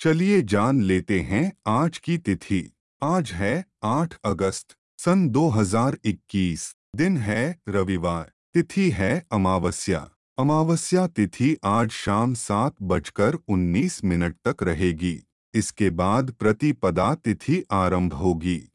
चलिए जान लेते हैं आज की तिथि। आज है 8 अगस्त, सन 2021 दिन है रविवार, तिथि है अमावस्या। अमावस्या तिथि आज शाम सात बजकर उन्नीस मिनट तक रहेगी। इसके बाद प्रतिपदा तिथि आरंभ होगी।